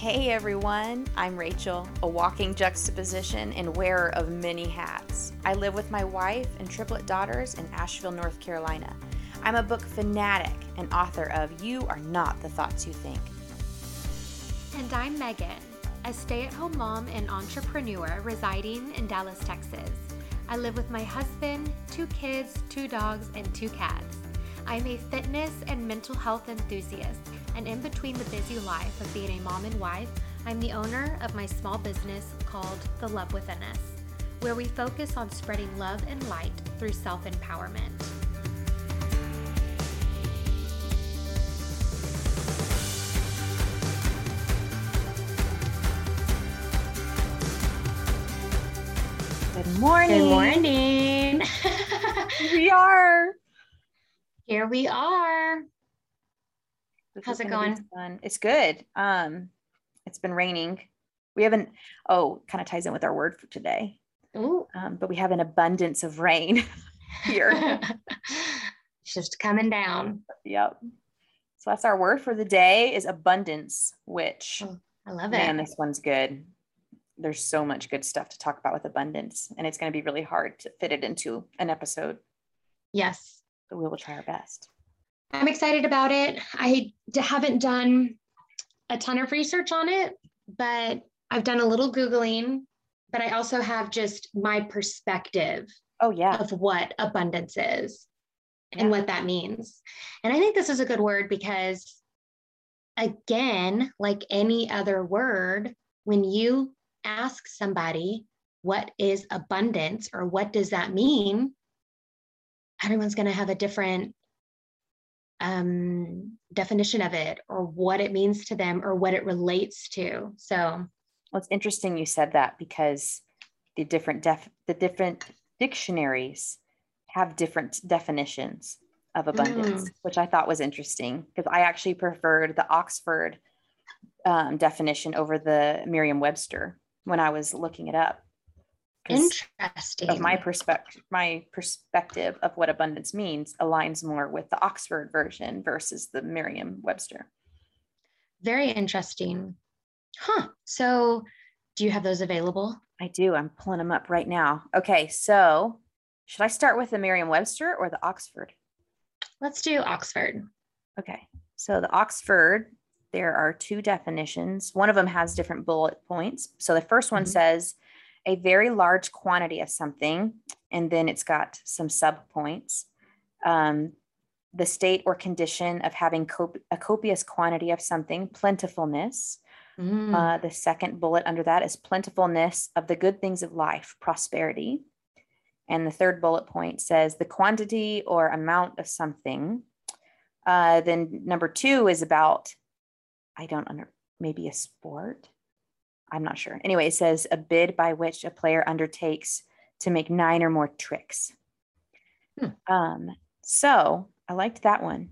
Hey everyone, I'm Rachel, a walking juxtaposition and wearer of many hats. I live with my wife and triplet daughters in Asheville, North Carolina. I'm a book fanatic and author of You Are Not the Thoughts You Think. And I'm Megan, a stay at home mom and entrepreneur residing in Dallas, Texas. I live with my husband, two kids, two dogs, and two cats. I'm a fitness and mental health enthusiast and in between the busy life of being a mom and wife, I'm the owner of my small business called The Love Within Us, where we focus on spreading love and light through self empowerment. Good morning. Good morning. we are. Here we are. How's it going? It's good. Um, it's been raining. We haven't. Oh, kind of ties in with our word for today. Ooh. Um, but we have an abundance of rain here. it's just coming down. yep. So that's our word for the day is abundance. Which Oh, I love it. man, this one's good. There's so much good stuff to talk about with abundance, and it's going to be really hard to fit it into an episode. Yes. But we will try our best. I'm excited about it. I haven't done a ton of research on it, but I've done a little Googling, but I also have just my perspective Oh yeah. of what abundance is Yeah. and what that means. And I think this is a good word because, again, like any other word, when you ask somebody, what is abundance or what does that mean? Everyone's going to have a different um, definition of it or what it means to them or what it relates to. So, Well, it's interesting you said that because the different def the different dictionaries have different definitions of abundance, which I thought was interesting because I actually preferred the Oxford um, definition over the Merriam-Webster when I was looking it up. Interesting. Of my perspective, my perspective of what abundance means aligns more with the Oxford version versus the Merriam-Webster. Very interesting. Huh. So, do you have those available? I do. I'm pulling them up right now. Okay, so should I start with the Merriam-Webster or the Oxford? Let's do Oxford. Okay, so the Oxford, there are two definitions. One of them has different bullet points. So the first one Mhm. says a very large quantity of something, and then it's got some sub points. Um, the state or condition of having cop- a copious quantity of something, plentifulness. Mm, Uh, the second bullet under that is plentifulness of the good things of life, prosperity. And the third bullet point says the quantity or amount of something. Uh, then number two is about, I don't under, maybe a sport. I'm not sure. Anyway, it says a bid by which a player undertakes to make nine or more tricks. Hmm. Um, so I liked that one.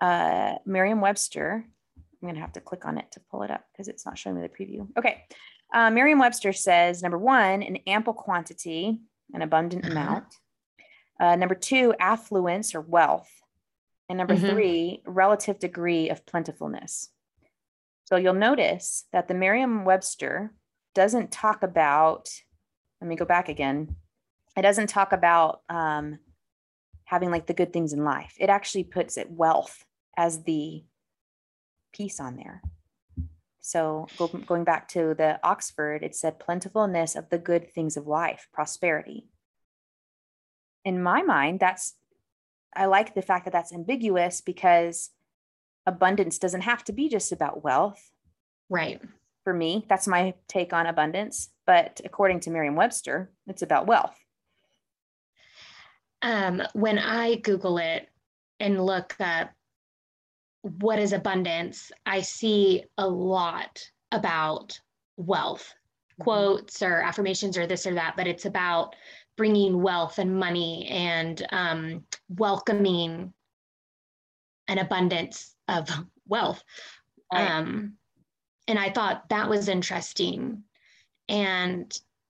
Uh, Merriam Webster, I'm going to have to click on it to pull it up because it's not showing me the preview. Okay. Uh, Merriam Webster says number one, an ample quantity, an abundant Uh-huh. amount. Uh, number two, affluence or wealth. And number Mhm. three, relative degree of plentifulness. So you'll notice that the Merriam Webster doesn't talk about, let me go back again. It doesn't talk about um, having like the good things in life. It actually puts it wealth as the piece on there. So go, going back to the Oxford, it said plentifulness of the good things of life, prosperity. In my mind, that's, I like the fact that that's ambiguous because abundance doesn't have to be just about wealth. right. For me, that's my take on abundance. But according to Merriam Webster, it's about wealth. Um, when I Google it and look up what is abundance, I see a lot about wealth quotes or affirmations or this or that, but it's about bringing wealth and money and um, welcoming an abundance of wealth. Right. Um, and I thought that was interesting. And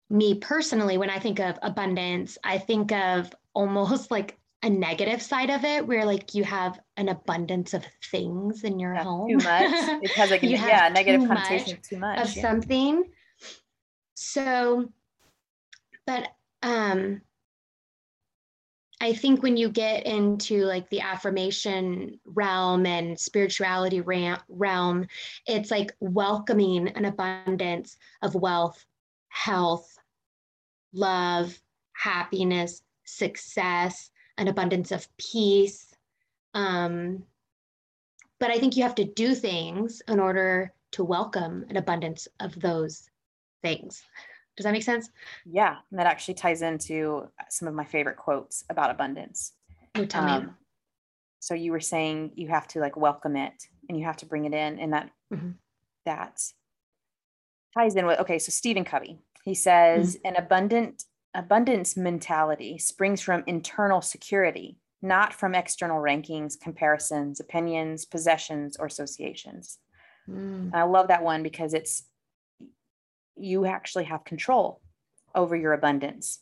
me personally, when I think of abundance, I think of almost like a negative side of it where like you have an abundance of things in your Yeah, home. Too much. It has like a, yeah, negative connotation too much. of yeah. something. So, but um, I think when you get into like the affirmation realm and spirituality realm, it's like welcoming an abundance of wealth, health, love, happiness, success, an abundance of peace. Um, but I think you have to do things in order to welcome an abundance of those things. Does that make sense? Yeah, and that actually ties into some of my favorite quotes about abundance. Oh, tell me. Um, so you were saying you have to like welcome it and you have to bring it in, and that Mhm. that ties in with okay. So Stephen Covey, he says Mm-hmm. an abundant abundance mentality springs from internal security, not from external rankings, comparisons, opinions, possessions, or associations. Mm, I love that one because it's you actually have control over your abundance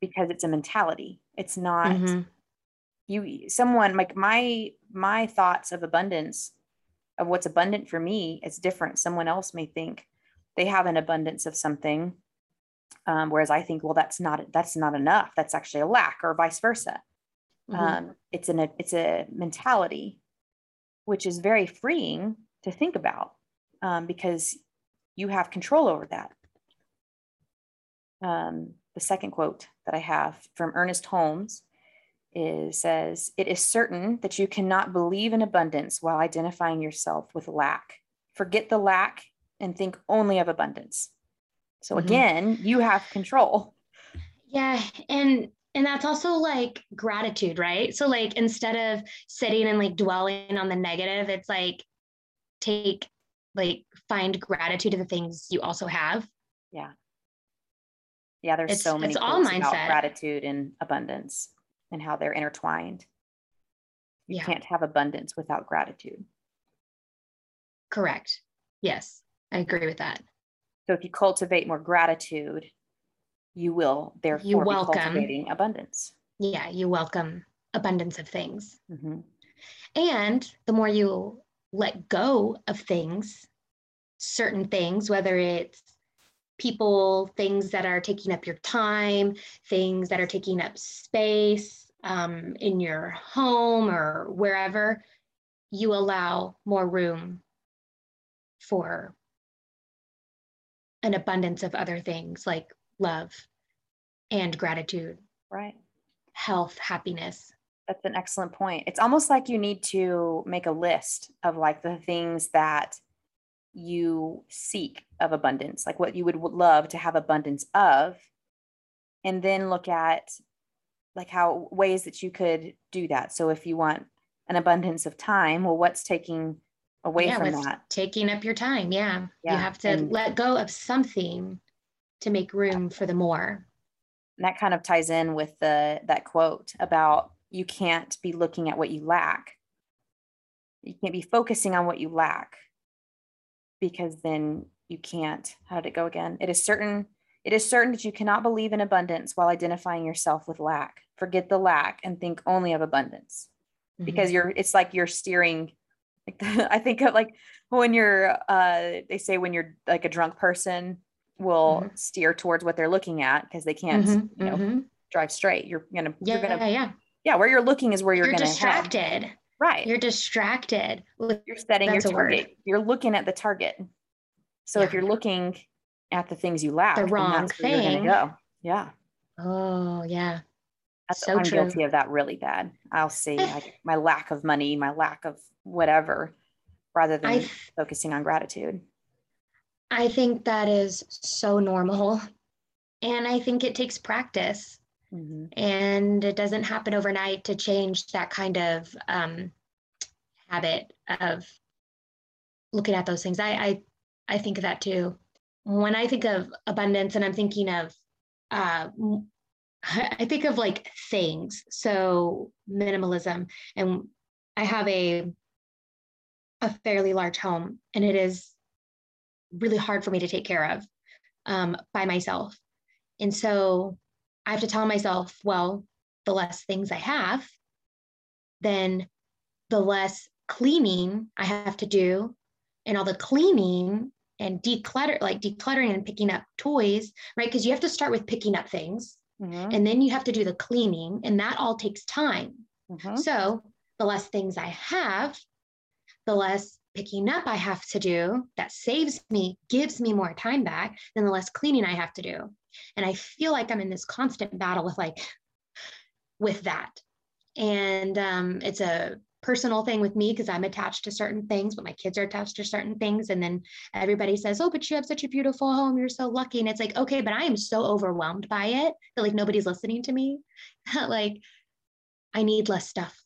because it's a mentality. It's not mhm. you someone like my my thoughts of abundance of what's abundant for me is different. Someone else may think they have an abundance of something. Um, whereas I think, well, that's not that's not enough. That's actually a lack, or vice versa. Mhm. Um, it's an it's a mentality, which is very freeing to think about um, because you have control over that. Um, the second quote that I have from Ernest Holmes is says, "It is certain that you cannot believe in abundance while identifying yourself with lack. Forget the lack and think only of abundance." So Mhm. again, you have control. Yeah, and and that's also like gratitude, right? So like instead of sitting and like dwelling on the negative, it's like take like find gratitude to the things you also have. Yeah. Yeah, there's It's- so many it's all mindset. gratitude and abundance and how they're intertwined. You Yeah. can't have abundance without gratitude. Correct. Yes, I agree with that. So if you cultivate more gratitude, you will therefore be welcome. cultivating abundance. Yeah, you welcome abundance of things. Mhm. And the more you let go of things, certain things, whether it's people, things that are taking up your time, things that are taking up space um, in your home or wherever, you allow more room for an abundance of other things like love and gratitude, Right. health, happiness. That's an excellent point. It's almost like you need to make a list of like the things that you seek of abundance, like what you would love to have abundance of, and then look at like how ways that you could do that. So if you want an abundance of time, well, what's taking away yeah, from that? taking up your time. Yeah. Yeah, You have to and- let go of something to make room for the more. And that kind of ties in with the that quote about you can't be looking at what you lack. You can't be focusing on what you lack because then you can't. How did it go again? It is certain it is certain that you cannot believe in abundance while identifying yourself with lack. Forget the lack and think only of abundance because you're it's like you're steering like I think of like when you're uh they say when you're like a drunk person will steer towards what they're looking at because they can't Mhm, you know mhm. drive straight. You're gonna yeah, you're gonna yeah. yeah, where you're looking is where you're, You're, gonna distracted. head. Right. You're, distracted. You're setting your a word. target. You're looking at the target. So if you're looking at the things you lack, The wrong that's where you're thing. go. Yeah. Oh, yeah. That's So I'm true. guilty of that really bad. I'll see eh. like my lack of money, my lack of whatever, rather than I focusing on gratitude. I think that is so normal. And I think it takes practice. Mhm. And it doesn't happen overnight to change that kind of um, habit of looking at those things. I, I I think of that too. When I think of abundance, and I'm thinking of, uh, I think of like things. So minimalism, and I have a a fairly large home, and it is really hard for me to take care of um, by myself. And so I have to tell myself, well, the less things I have, then the less cleaning I have to do. And all the cleaning and declutter, like decluttering and picking up toys, right? Because you have to start with picking up things mm-hmm. and then you have to do the cleaning, and that all takes time. Mm-hmm. So the less things I have, the less picking up I have to do that saves me, gives me more time back, then the less cleaning I have to do. And I feel like I'm in this constant battle with like, with that. And um, it's a personal thing with me because I'm attached to certain things, but my kids are attached to certain things. And then everybody says, Oh, but you have such a beautiful home. You're so lucky. And it's like, okay, but I am so overwhelmed by it that like nobody's listening to me. like I need less stuff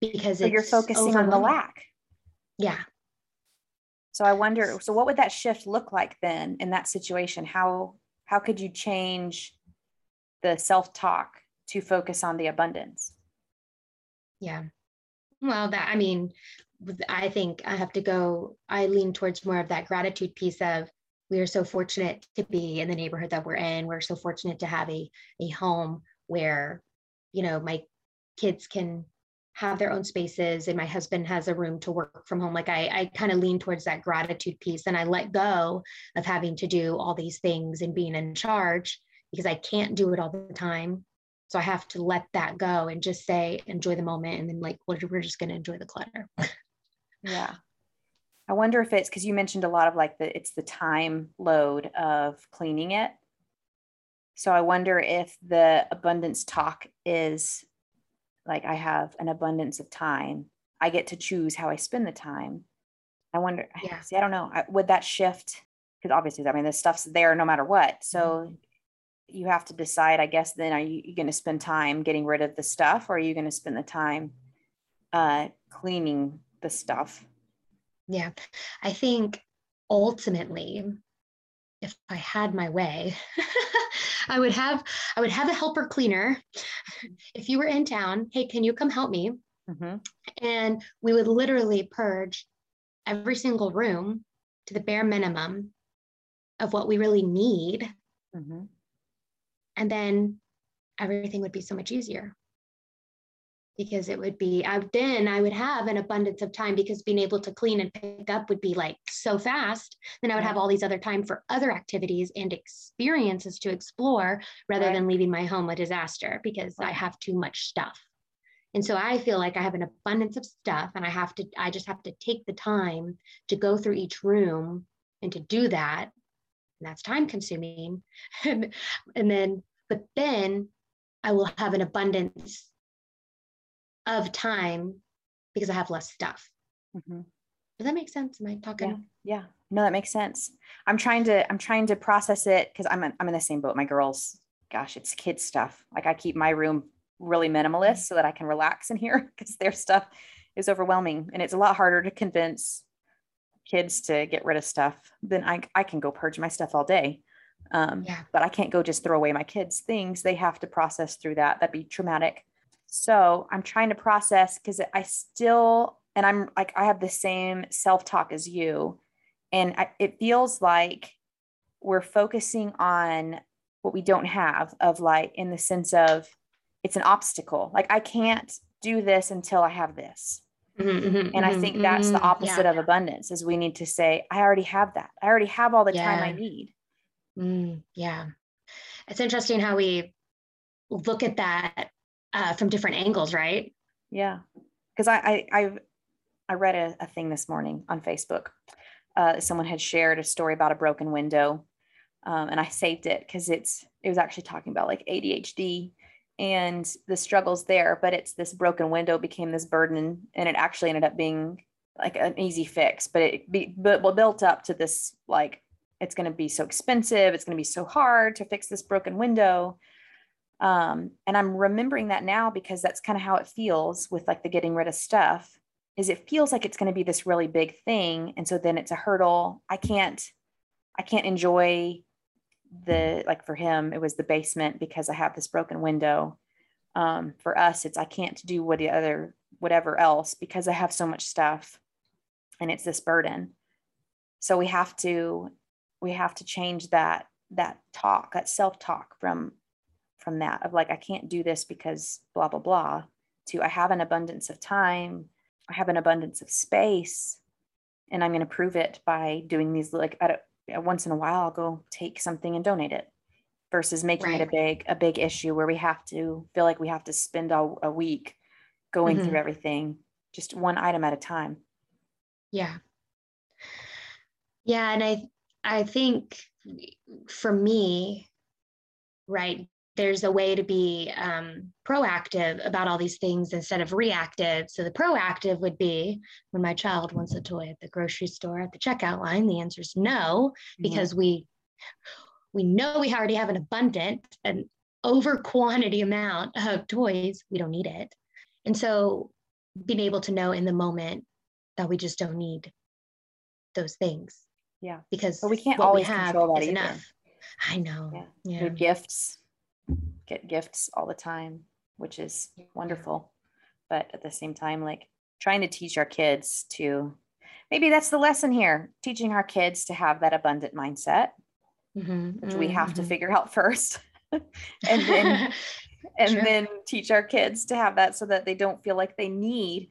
because so you're focusing on the lack. Yeah. So I wonder, so what would that shift look like then in that situation? How how could you change the self-talk to focus on the abundance? Yeah. Well, that I mean, I think I have to go, I lean towards more of that gratitude piece of we are so fortunate to be in the neighborhood that we're in. We're so fortunate to have a, a home where, you know, my kids can have their own spaces and my husband has a room to work from home. Like i, I kind of lean towards that gratitude piece and i let go of having to do all these things and being in charge because i can't do it all the time. So i have to let that go and just say enjoy the moment and then like we're, we're just going to enjoy the clutter. Yeah. I wonder if it's because you mentioned a lot of like the it's the time load of cleaning it. So i wonder if the abundance talk is like I have an abundance of time. I get to choose how I spend the time. I wonder, yeah. see, I don't know, would that shift? Because obviously, I mean, the stuff's there no matter what. So mm-hmm. you have to decide, I guess, then are you, you going to spend time getting rid of the stuff or are you going to spend the time uh, cleaning the stuff? Yeah. I think ultimately, if I had my way, I would have I would have a helper cleaner. If you were in town, hey, can you come help me? Mm-hmm. And we would literally purge every single room to the bare minimum of what we really need. Mm-hmm. And then everything would be so much easier because it would be I, then I would have an abundance of time because being able to clean and pick up would be like so fast. Then I would have all these other time for other activities and experiences to explore rather right. than leaving my home a disaster because right. I have too much stuff. And so I feel like I have an abundance of stuff and I have to, I just have to take the time to go through each room and to do that. And that's time consuming. and, and then, but then I will have an abundance of time because I have less stuff. Mm-hmm. Does that make sense? Am I talking? Yeah. yeah. No, that makes sense. I'm trying to, I'm trying to process it because I'm, I'm in the same boat. My girls, gosh, it's kids stuff. Like I keep my room really minimalist so that I can relax in here because their stuff is overwhelming. And it's a lot harder to convince kids to get rid of stuff than I, I can go purge my stuff all day. Um, yeah. But I can't go just throw away my kids' things. They have to process through that. That'd be traumatic. So I'm trying to process because I still, and I'm like, I have the same self talk as you. And I, it feels like we're focusing on what we don't have, of like, in the sense of it's an obstacle. Like, I can't do this until I have this. Mm-hmm, mm-hmm, and I think mm-hmm, that's the mm-hmm. opposite yeah. of abundance is we need to say, I already have that. I already have all the yeah. time I need. Mm, yeah. It's interesting how we look at that uh, from different angles, right? Yeah, because I, I I've I read a, a thing this morning on Facebook. Uh, someone had shared a story about a broken window, um, and I saved it because it's it was actually talking about like ADHD and the struggles there. But it's this broken window became this burden, and it actually ended up being like an easy fix. But it be, but built up to this like it's going to be so expensive. It's going to be so hard to fix this broken window. Um, and I'm remembering that now because that's kind of how it feels with like the getting rid of stuff is it feels like it's going to be this really big thing. And so then it's a hurdle. I can't, I can't enjoy the, like for him, it was the basement because I have this broken window. Um, for us, it's, I can't do what the other, whatever else because I have so much stuff and it's this burden. So we have to, we have to change that, that talk, that self talk from from that of like, I can't do this because blah, blah, blah, to I have an abundance of time, I have an abundance of space, and I'm going to prove it by doing these like at a, once in a while I'll go take something and donate it versus making right. it a big a big issue where we have to feel like we have to spend a, a week going mm-hmm. through everything just one item at a time. Yeah. Yeah, and I I think for me, right, there's a way to be um, proactive about all these things instead of reactive. So the proactive would be when my child wants a toy at the grocery store at the checkout line. The answer is no, mm-hmm. because we we know we already have an abundant and over quantity amount of toys. We don't need it, and so being able to know in the moment that we just don't need those things. Yeah. Because but we can't always we have control that enough. I know. Yeah. yeah. gifts, get gifts all the time, which is wonderful. But at the same time, like trying to teach our kids to maybe that's the lesson here teaching our kids to have that abundant mindset, mm-hmm. which we have mm-hmm. to figure out first. and then and sure. then teach our kids to have that so that they don't feel like they need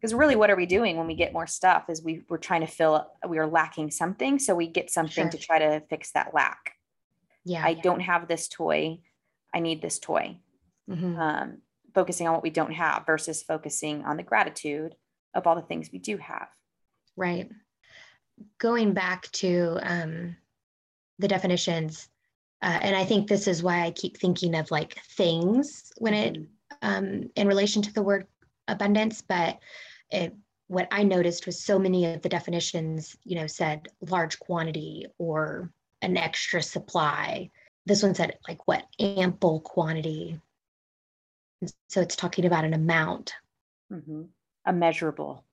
because really what are we doing when we get more stuff is we we're trying to fill we are lacking something so we get something sure. to try to fix that lack yeah i yeah. don't have this toy i need this toy mm-hmm. um, focusing on what we don't have versus focusing on the gratitude of all the things we do have right going back to um, the definitions uh, and i think this is why i keep thinking of like things when it mm-hmm. um, in relation to the word abundance, but it, what I noticed was so many of the definitions, you know, said large quantity or an extra supply. This one said like what ample quantity. So it's talking about an amount. Mm-hmm. A measurable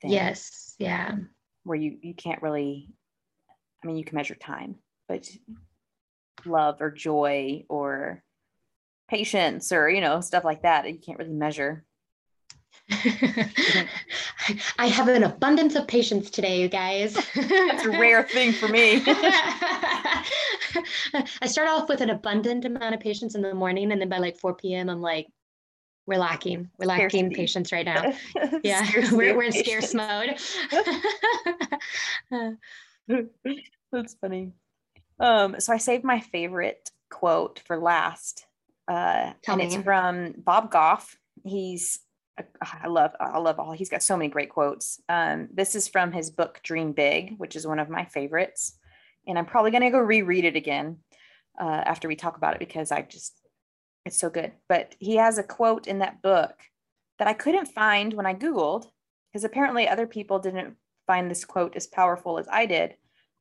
thing. Yes. Yeah. Where you you can't really I mean you can measure time, but love or joy or patience or you know stuff like that you can't really measure I have an abundance of patience today, you guys. That's a rare thing for me. I start off with an abundant amount of patience in the morning, and then by like 4 p.m., I'm like, we're lacking. We're lacking Scarcity. patience right now. Yeah, we're, we're in scarce mode. That's funny. Um, so I saved my favorite quote for last. Uh, and me. it's from Bob Goff. He's I love I love all he's got so many great quotes. Um, this is from his book Dream Big, which is one of my favorites, and I'm probably going to go reread it again uh, after we talk about it because I just it's so good. But he has a quote in that book that I couldn't find when I googled because apparently other people didn't find this quote as powerful as I did,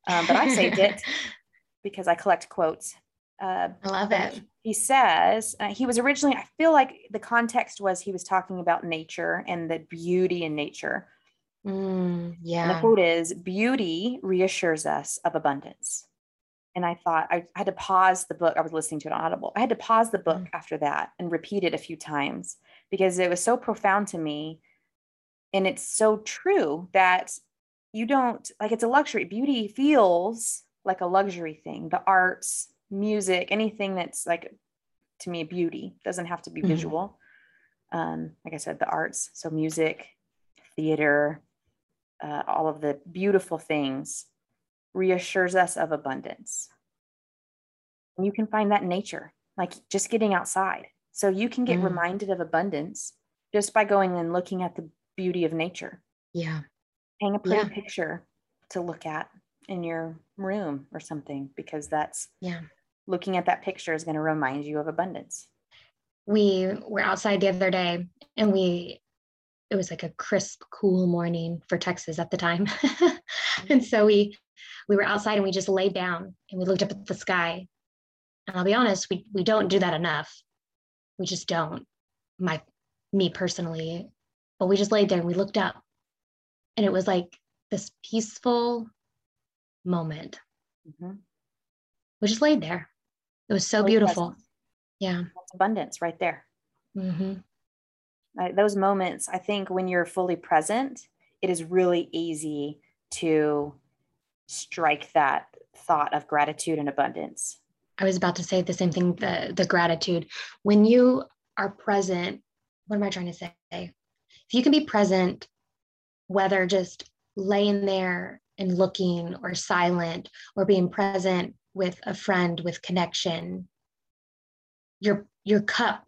um, but I saved it because I collect quotes. Uh, I love it. He says uh, he was originally, I feel like the context was he was talking about nature and the beauty in nature. Mm, yeah. And the quote is beauty reassures us of abundance. And I thought I had to pause the book. I was listening to it on Audible. I had to pause the book mm. after that and repeat it a few times because it was so profound to me. And it's so true that you don't like it's a luxury. Beauty feels like a luxury thing. The arts, music, anything that's like to me beauty doesn't have to be mm-hmm. visual. Um, like I said, the arts, so music, theater, uh, all of the beautiful things reassures us of abundance. And you can find that in nature, like just getting outside. So you can get mm. reminded of abundance just by going and looking at the beauty of nature. Yeah. Hang a pretty yeah. picture to look at in your room or something because that's yeah looking at that picture is going to remind you of abundance. We were outside the other day and we, it was like a crisp, cool morning for Texas at the time. and so we, we were outside and we just laid down and we looked up at the sky. And I'll be honest, we, we don't do that enough. We just don't. My, me personally, but we just laid there and we looked up and it was like this peaceful moment. Mm-hmm. We just laid there it was so beautiful. Presence. Yeah. That's abundance right there. Mm-hmm. Those moments, I think when you're fully present, it is really easy to strike that thought of gratitude and abundance. I was about to say the same thing, the the gratitude. When you are present, what am I trying to say? If you can be present, whether just laying there and looking or silent or being present with a friend with connection, your your cup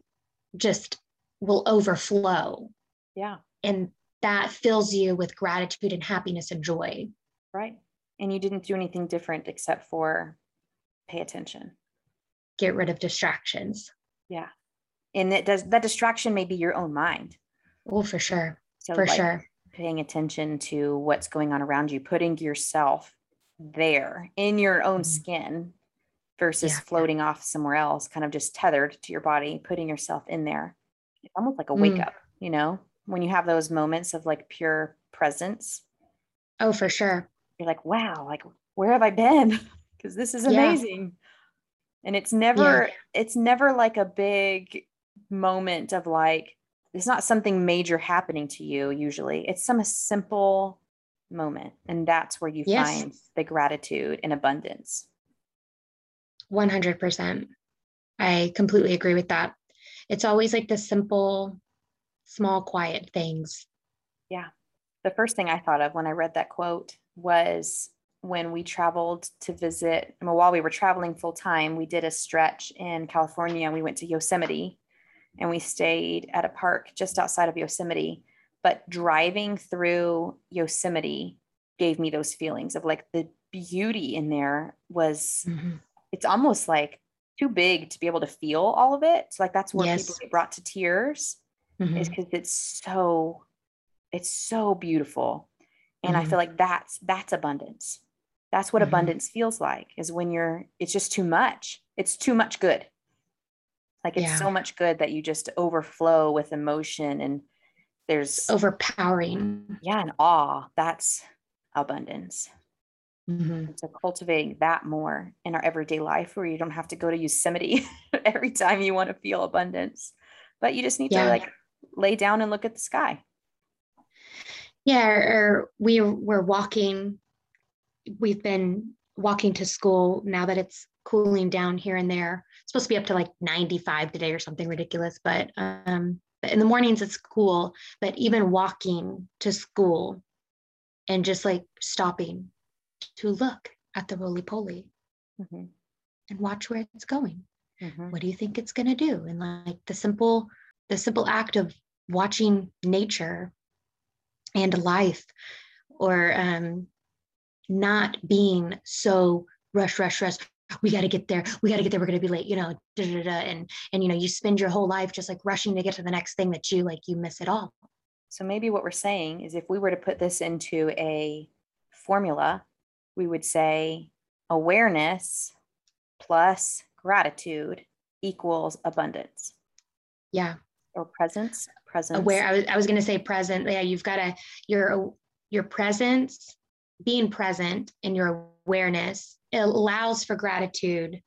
just will overflow. Yeah. And that fills you with gratitude and happiness and joy. Right. And you didn't do anything different except for pay attention. Get rid of distractions. Yeah. And it does that distraction may be your own mind. Oh, for sure. So for like sure. Paying attention to what's going on around you, putting yourself there in your own mm-hmm. skin versus yeah, floating off somewhere else, kind of just tethered to your body, putting yourself in there. Almost like a wake mm. up, you know, when you have those moments of like pure presence. Oh, for sure. You're like, wow, like where have I been? Because this is amazing. Yeah. And it's never, it's never like a big moment of like, it's not something major happening to you usually. It's some simple moment. And that's where you yes. find the gratitude and abundance. 100%. I completely agree with that. It's always like the simple, small, quiet things. Yeah. The first thing I thought of when I read that quote was when we traveled to visit. Mean, while we were traveling full time, we did a stretch in California. We went to Yosemite and we stayed at a park just outside of Yosemite. But driving through Yosemite gave me those feelings of like the beauty in there was mm-hmm it's almost like too big to be able to feel all of it. So like that's where yes. people get brought to tears mm-hmm. is because it's so it's so beautiful. And mm-hmm. I feel like that's that's abundance. That's what mm-hmm. abundance feels like is when you're it's just too much. It's too much good. Like it's yeah. so much good that you just overflow with emotion and there's it's overpowering. Yeah, and awe. That's abundance. Mm-hmm. To cultivate that more in our everyday life where you don't have to go to Yosemite every time you want to feel abundance, but you just need yeah. to like lay down and look at the sky. Yeah, or we we're walking. We've been walking to school now that it's cooling down here and there. It's supposed to be up to like 95 today or something ridiculous, but um, in the mornings it's cool. But even walking to school and just like stopping to look at the roly poly mm-hmm. and watch where it's going. Mm-hmm. What do you think it's going to do? And like the simple, the simple act of watching nature and life, or um, not being so rush, rush, rush. We got to get there. We got to get there. We're going to be late. You know, da, da, da, and and you know, you spend your whole life just like rushing to get to the next thing that you like. You miss it all. So maybe what we're saying is, if we were to put this into a formula we would say awareness plus gratitude equals abundance. Yeah. Or presence, presence. Aware. I was, I was going to say present. Yeah. You've got to, your, your presence, being present in your awareness, it allows for gratitude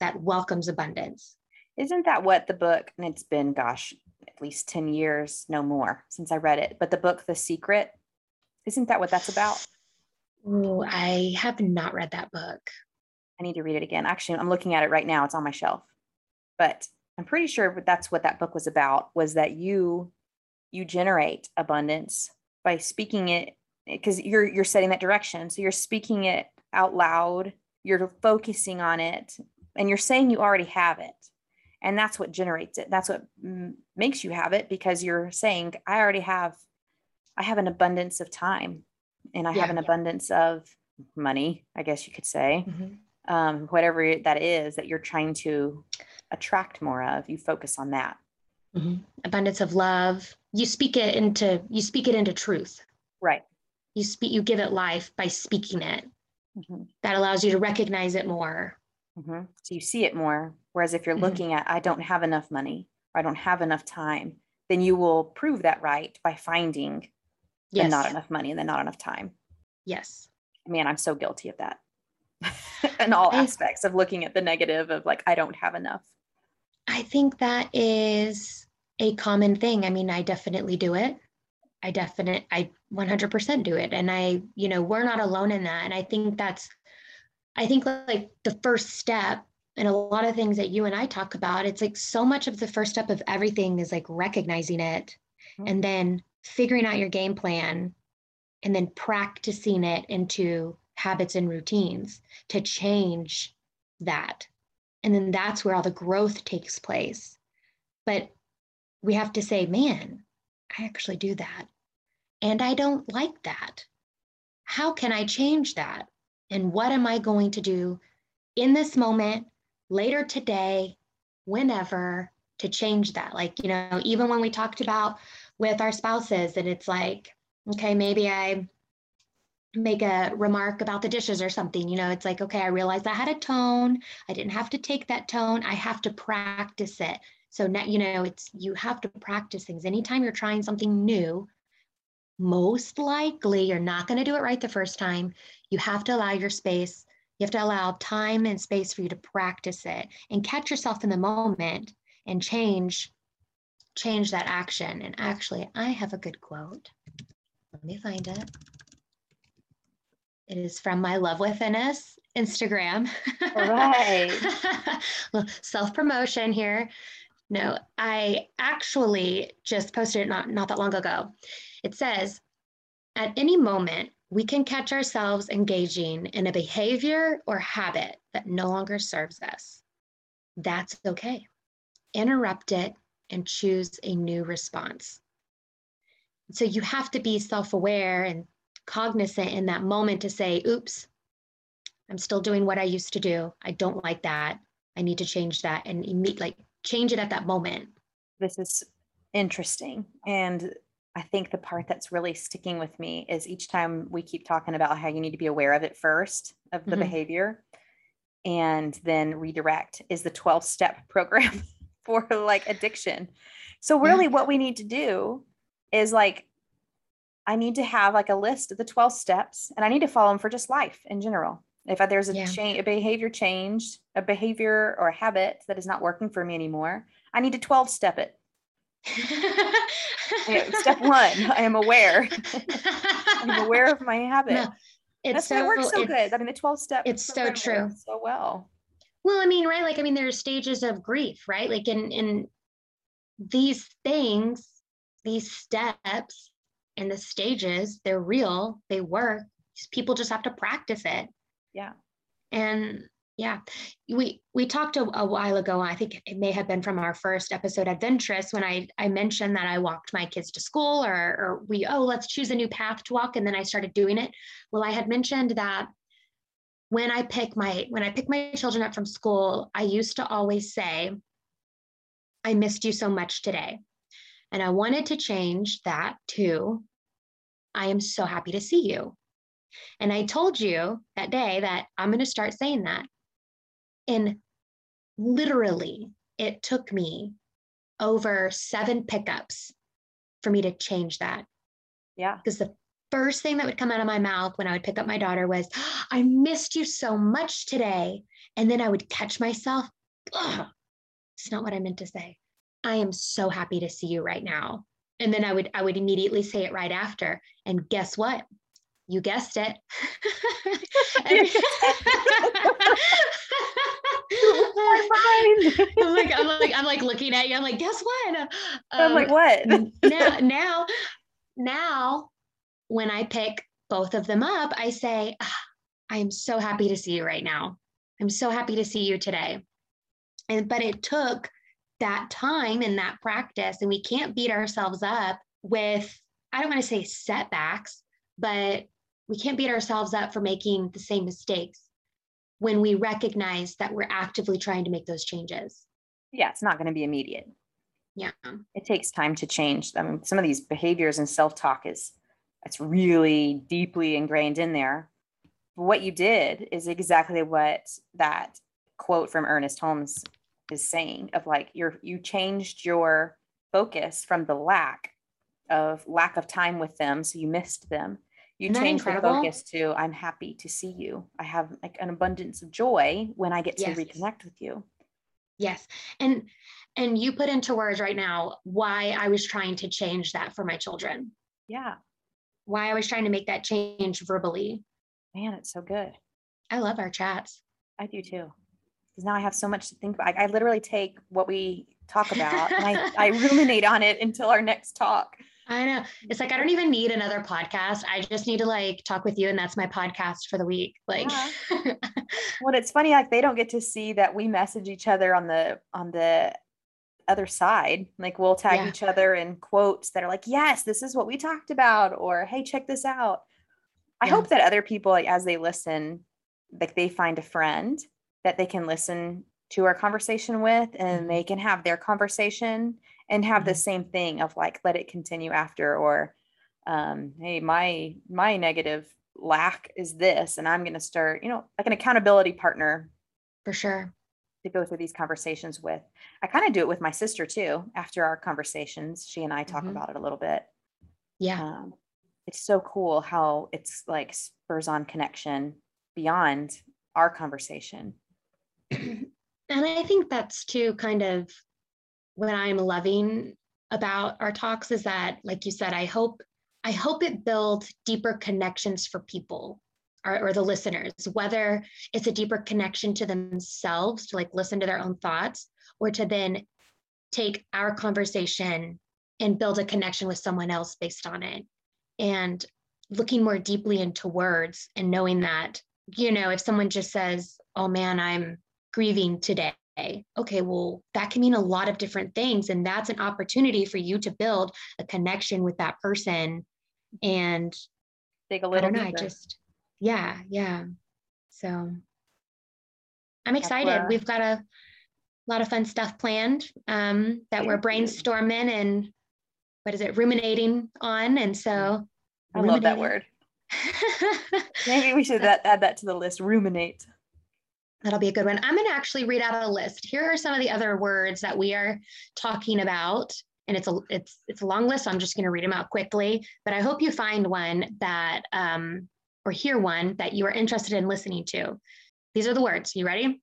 that welcomes abundance. Isn't that what the book, and it's been, gosh, at least 10 years, no more since I read it, but the book, The Secret, isn't that what that's about? Oh, I have not read that book. I need to read it again. Actually, I'm looking at it right now. It's on my shelf. But I'm pretty sure that's what that book was about was that you you generate abundance by speaking it because you're you're setting that direction. So you're speaking it out loud, you're focusing on it, and you're saying you already have it. And that's what generates it. That's what m- makes you have it because you're saying I already have I have an abundance of time and I yeah, have an abundance of money, I guess you could say, mm-hmm. um, whatever that is that you're trying to attract more of, you focus on that. Mm-hmm. Abundance of love. You speak it into you speak it into truth. Right. You speak you give it life by speaking it. Mm-hmm. That allows you to recognize it more. Mm-hmm. So you see it more. Whereas if you're mm-hmm. looking at I don't have enough money or I don't have enough time, then you will prove that right by finding yes. and not enough money and then not enough time. Yes. Man, I'm so guilty of that. in all aspects of looking at the negative of like I don't have enough. I think that is a common thing. I mean, I definitely do it. I definitely I 100% do it and I, you know, we're not alone in that and I think that's I think like the first step and a lot of things that you and I talk about, it's like so much of the first step of everything is like recognizing it mm-hmm. and then figuring out your game plan and then practicing it into habits and routines to change that. And then that's where all the growth takes place. But we have to say, man, I actually do that. And I don't like that. How can I change that? And what am I going to do in this moment, later today, whenever to change that? Like, you know, even when we talked about with our spouses, and it's like, okay, maybe I make a remark about the dishes or something you know it's like okay i realized i had a tone. I didn't have to take that tone. I have to practice it. So now you know it's you have to practice things. Anytime you're trying something new most likely you're not going to do it right the first time. You have to allow your space. You have to allow time and space for you to practice it and catch yourself in the moment and change change that action and actually i have a good quote let me find it it is from my Love Within Us Instagram. Right. Self promotion here. No, I actually just posted it not, not that long ago. It says, at any moment, we can catch ourselves engaging in a behavior or habit that no longer serves us. That's okay. Interrupt it and choose a new response. So you have to be self aware and cognizant in that moment to say, oops, I'm still doing what I used to do. I don't like that. I need to change that and meet like change it at that moment. This is interesting. And I think the part that's really sticking with me is each time we keep talking about how you need to be aware of it first, of the mm-hmm. behavior, and then redirect is the 12 step program for like addiction. So, really, yeah. what we need to do is like I need to have like a list of the 12 steps and I need to follow them for just life in general. If there's a yeah. change, a behavior change, a behavior or a habit that is not working for me anymore, I need to 12 step it. step one, I am aware. I'm aware of my habit. No, it's That's so, why it works so good. I mean, the 12 step. It's so true. So well. Well, I mean, right? Like, I mean, there are stages of grief, right? Like in in these things, these steps and the stages they're real they work people just have to practice it yeah and yeah we we talked a, a, while ago i think it may have been from our first episode adventurous when i i mentioned that i walked my kids to school or or we oh let's choose a new path to walk and then i started doing it well i had mentioned that when i pick my when i pick my children up from school i used to always say i missed you so much today and i wanted to change that to I am so happy to see you. And I told you that day that I'm going to start saying that. And literally, it took me over seven pickups for me to change that. Yeah. Because the first thing that would come out of my mouth when I would pick up my daughter was, I missed you so much today. And then I would catch myself, it's not what I meant to say. I am so happy to see you right now and then i would i would immediately say it right after and guess what you guessed it I'm like, I'm like, I'm like looking at you. I'm like, guess what? Um, I'm like, what? now, now, now, when I pick both of them up, I say, ah, I am so happy to see you right now. I'm so happy to see you today. And but it took that time and that practice. And we can't beat ourselves up with, I don't want to say setbacks, but we can't beat ourselves up for making the same mistakes when we recognize that we're actively trying to make those changes. Yeah, it's not going to be immediate. Yeah. It takes time to change. I mean, some of these behaviors and self-talk is it's really deeply ingrained in there. But what you did is exactly what that quote from Ernest Holmes is saying of like you're you changed your focus from the lack of lack of time with them so you missed them. You changed your focus to i'm happy to see you. I have like an abundance of joy when i get to yes. reconnect with you. Yes. And and you put into words right now why i was trying to change that for my children. Yeah why i was trying to make that change verbally man it's so good i love our chats i do too because now I have so much to think about. I, I literally take what we talk about and I, I ruminate on it until our next talk. I know. It's like I don't even need another podcast. I just need to like talk with you and that's my podcast for the week. Like yeah. well, it's funny like they don't get to see that we message each other on the on the other side. Like we'll tag yeah. each other in quotes that are like, "Yes, this is what we talked about," or "Hey, check this out." I yeah. hope that other people like as they listen, like they find a friend that they can listen to our conversation with and mm-hmm. they can have their conversation and have the mm-hmm. same thing of like let it continue after or um hey my my negative lack is this and i'm going to start you know like an accountability partner for sure to go through these conversations with. I kind of do it with my sister too after our conversations she and i talk mm-hmm. about it a little bit. Yeah. Um, it's so cool how it's like spurs on connection beyond our conversation. And i think that's too kind of what I'm loving about our talks is that, like you said, I hope I hope it builds deeper connections for people or, or, the listeners, whether it's a deeper connection to themselves to like listen to their own thoughts, or to then take our conversation and build a connection with someone else based on it. And looking more deeply into words and knowing that, you know, if someone just says, Oh man, I'm grieving today, okay, well, that can mean a lot of different things. And that's an opportunity for you to build a connection with that person and dig a little I don't know, I just, yeah, yeah. So I'm excited. We've got a lot of fun stuff planned um, that we're brainstorming and what is it, ruminating on. And so I love that word. Maybe we should add that to the list, ruminate. That'll be a good one. I'm going to actually read out a list. Here are some of the other words that we are talking about. And it's a it's it's a long list. So I'm just going to read them out quickly. But I hope you find one that um, or hear one that you are interested in listening to. These are the words. You ready?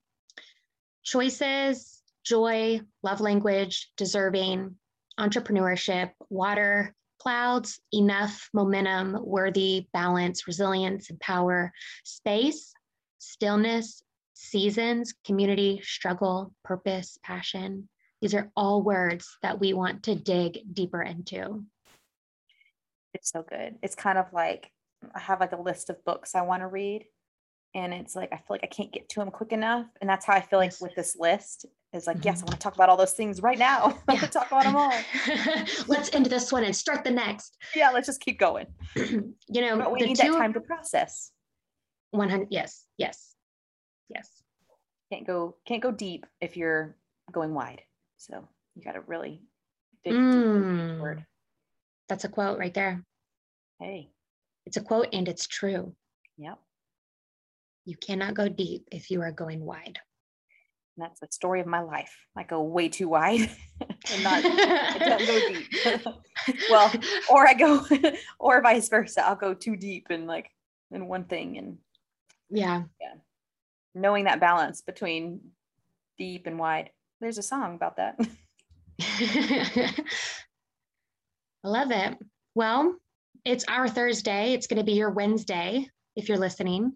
Choices, joy, love language, deserving, entrepreneurship, water, clouds, enough, momentum, worthy, balance, resilience, and power, space, stillness, seasons, community, struggle, purpose, passion. These are all words that we want to dig deeper into. It's so good. It's kind of like I have like a list of books I want to read. And it's like I feel like I can't get to them quick enough. And that's how I feel like with this list is like, mm-hmm. yes, I want to talk about all those things right now. I want to talk about them all. let's end this one and start the next. Yeah, let's just keep going. you know, but we need two, that time to process. 100 yes, yes. Yes. Can't go can't go deep if you're going wide. So you got to really dig mm. deep word. That's a quote right there. Hey. It's a quote and it's true. Yep. You cannot go deep if you are going wide. And that's the story of my life. I go way too wide and not I don't go deep. well, or I go or vice versa. I'll go too deep and like in one thing and yeah. Yeah knowing that balance between deep and wide. There's a song about that. I love it. Well, it's our Thursday. It's going to be your Wednesday if you're listening.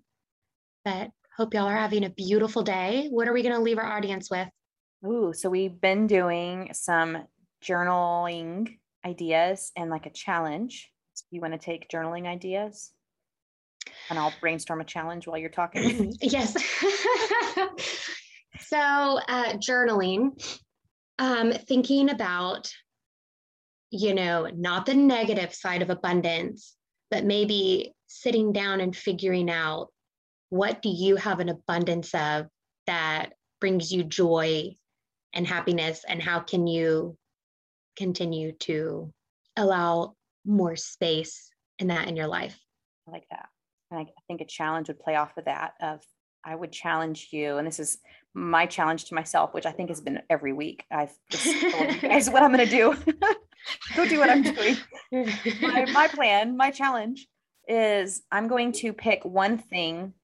But hope y'all are having a beautiful day. What are we going to leave our audience with? Ooh, so we've been doing some journaling ideas and like a challenge. You want to take journaling ideas? and I'll brainstorm a challenge while you're talking. yes. so, uh, journaling, um, thinking about, you know, not the negative side of abundance, but maybe sitting down and figuring out what do you have an abundance of that brings you joy and happiness, and how can you continue to allow more space in that in your life? I like that. And I, think a challenge would play off of that of I would challenge you, and this is my challenge to myself, which I think has been every week. I've just told you guys what I'm going to do. Go do what I'm doing. my, my plan, my challenge is I'm going to pick one thing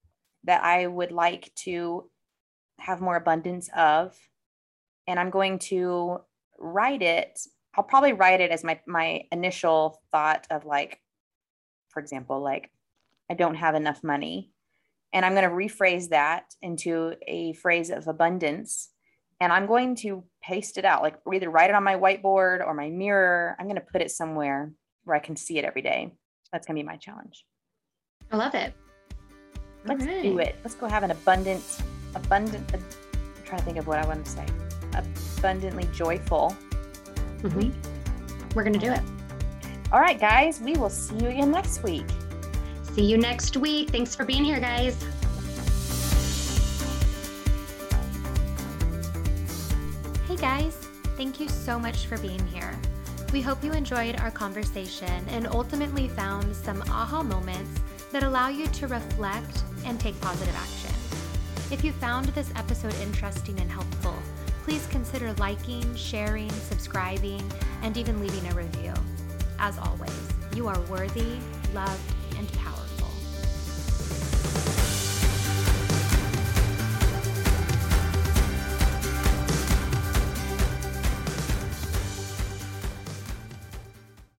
that I would like to have more abundance of, and I'm going to write it. I'll probably write it as my my initial thought of like, for example, like I don't have enough money. And I'm going to rephrase that into a phrase of abundance. And I'm going to paste it out, like either write it on my whiteboard or my mirror. I'm going to put it somewhere where I can see it every day. That's going to be my challenge. I love it. Let's do it. Let's go have an abundant, abundant, I'm trying to think of what I want to say. Abundantly joyful mm-hmm. week. We're going to do it. All right, guys, we will see you again next week. See you next week. Thanks for being here, guys. Guys. Thank you so much for being here. We hope you enjoyed our conversation and ultimately found some aha moments that allow you to reflect and take positive action. If you found this episode interesting and helpful, please consider liking, sharing, subscribing, and even leaving a review. As always, you are worthy, loved.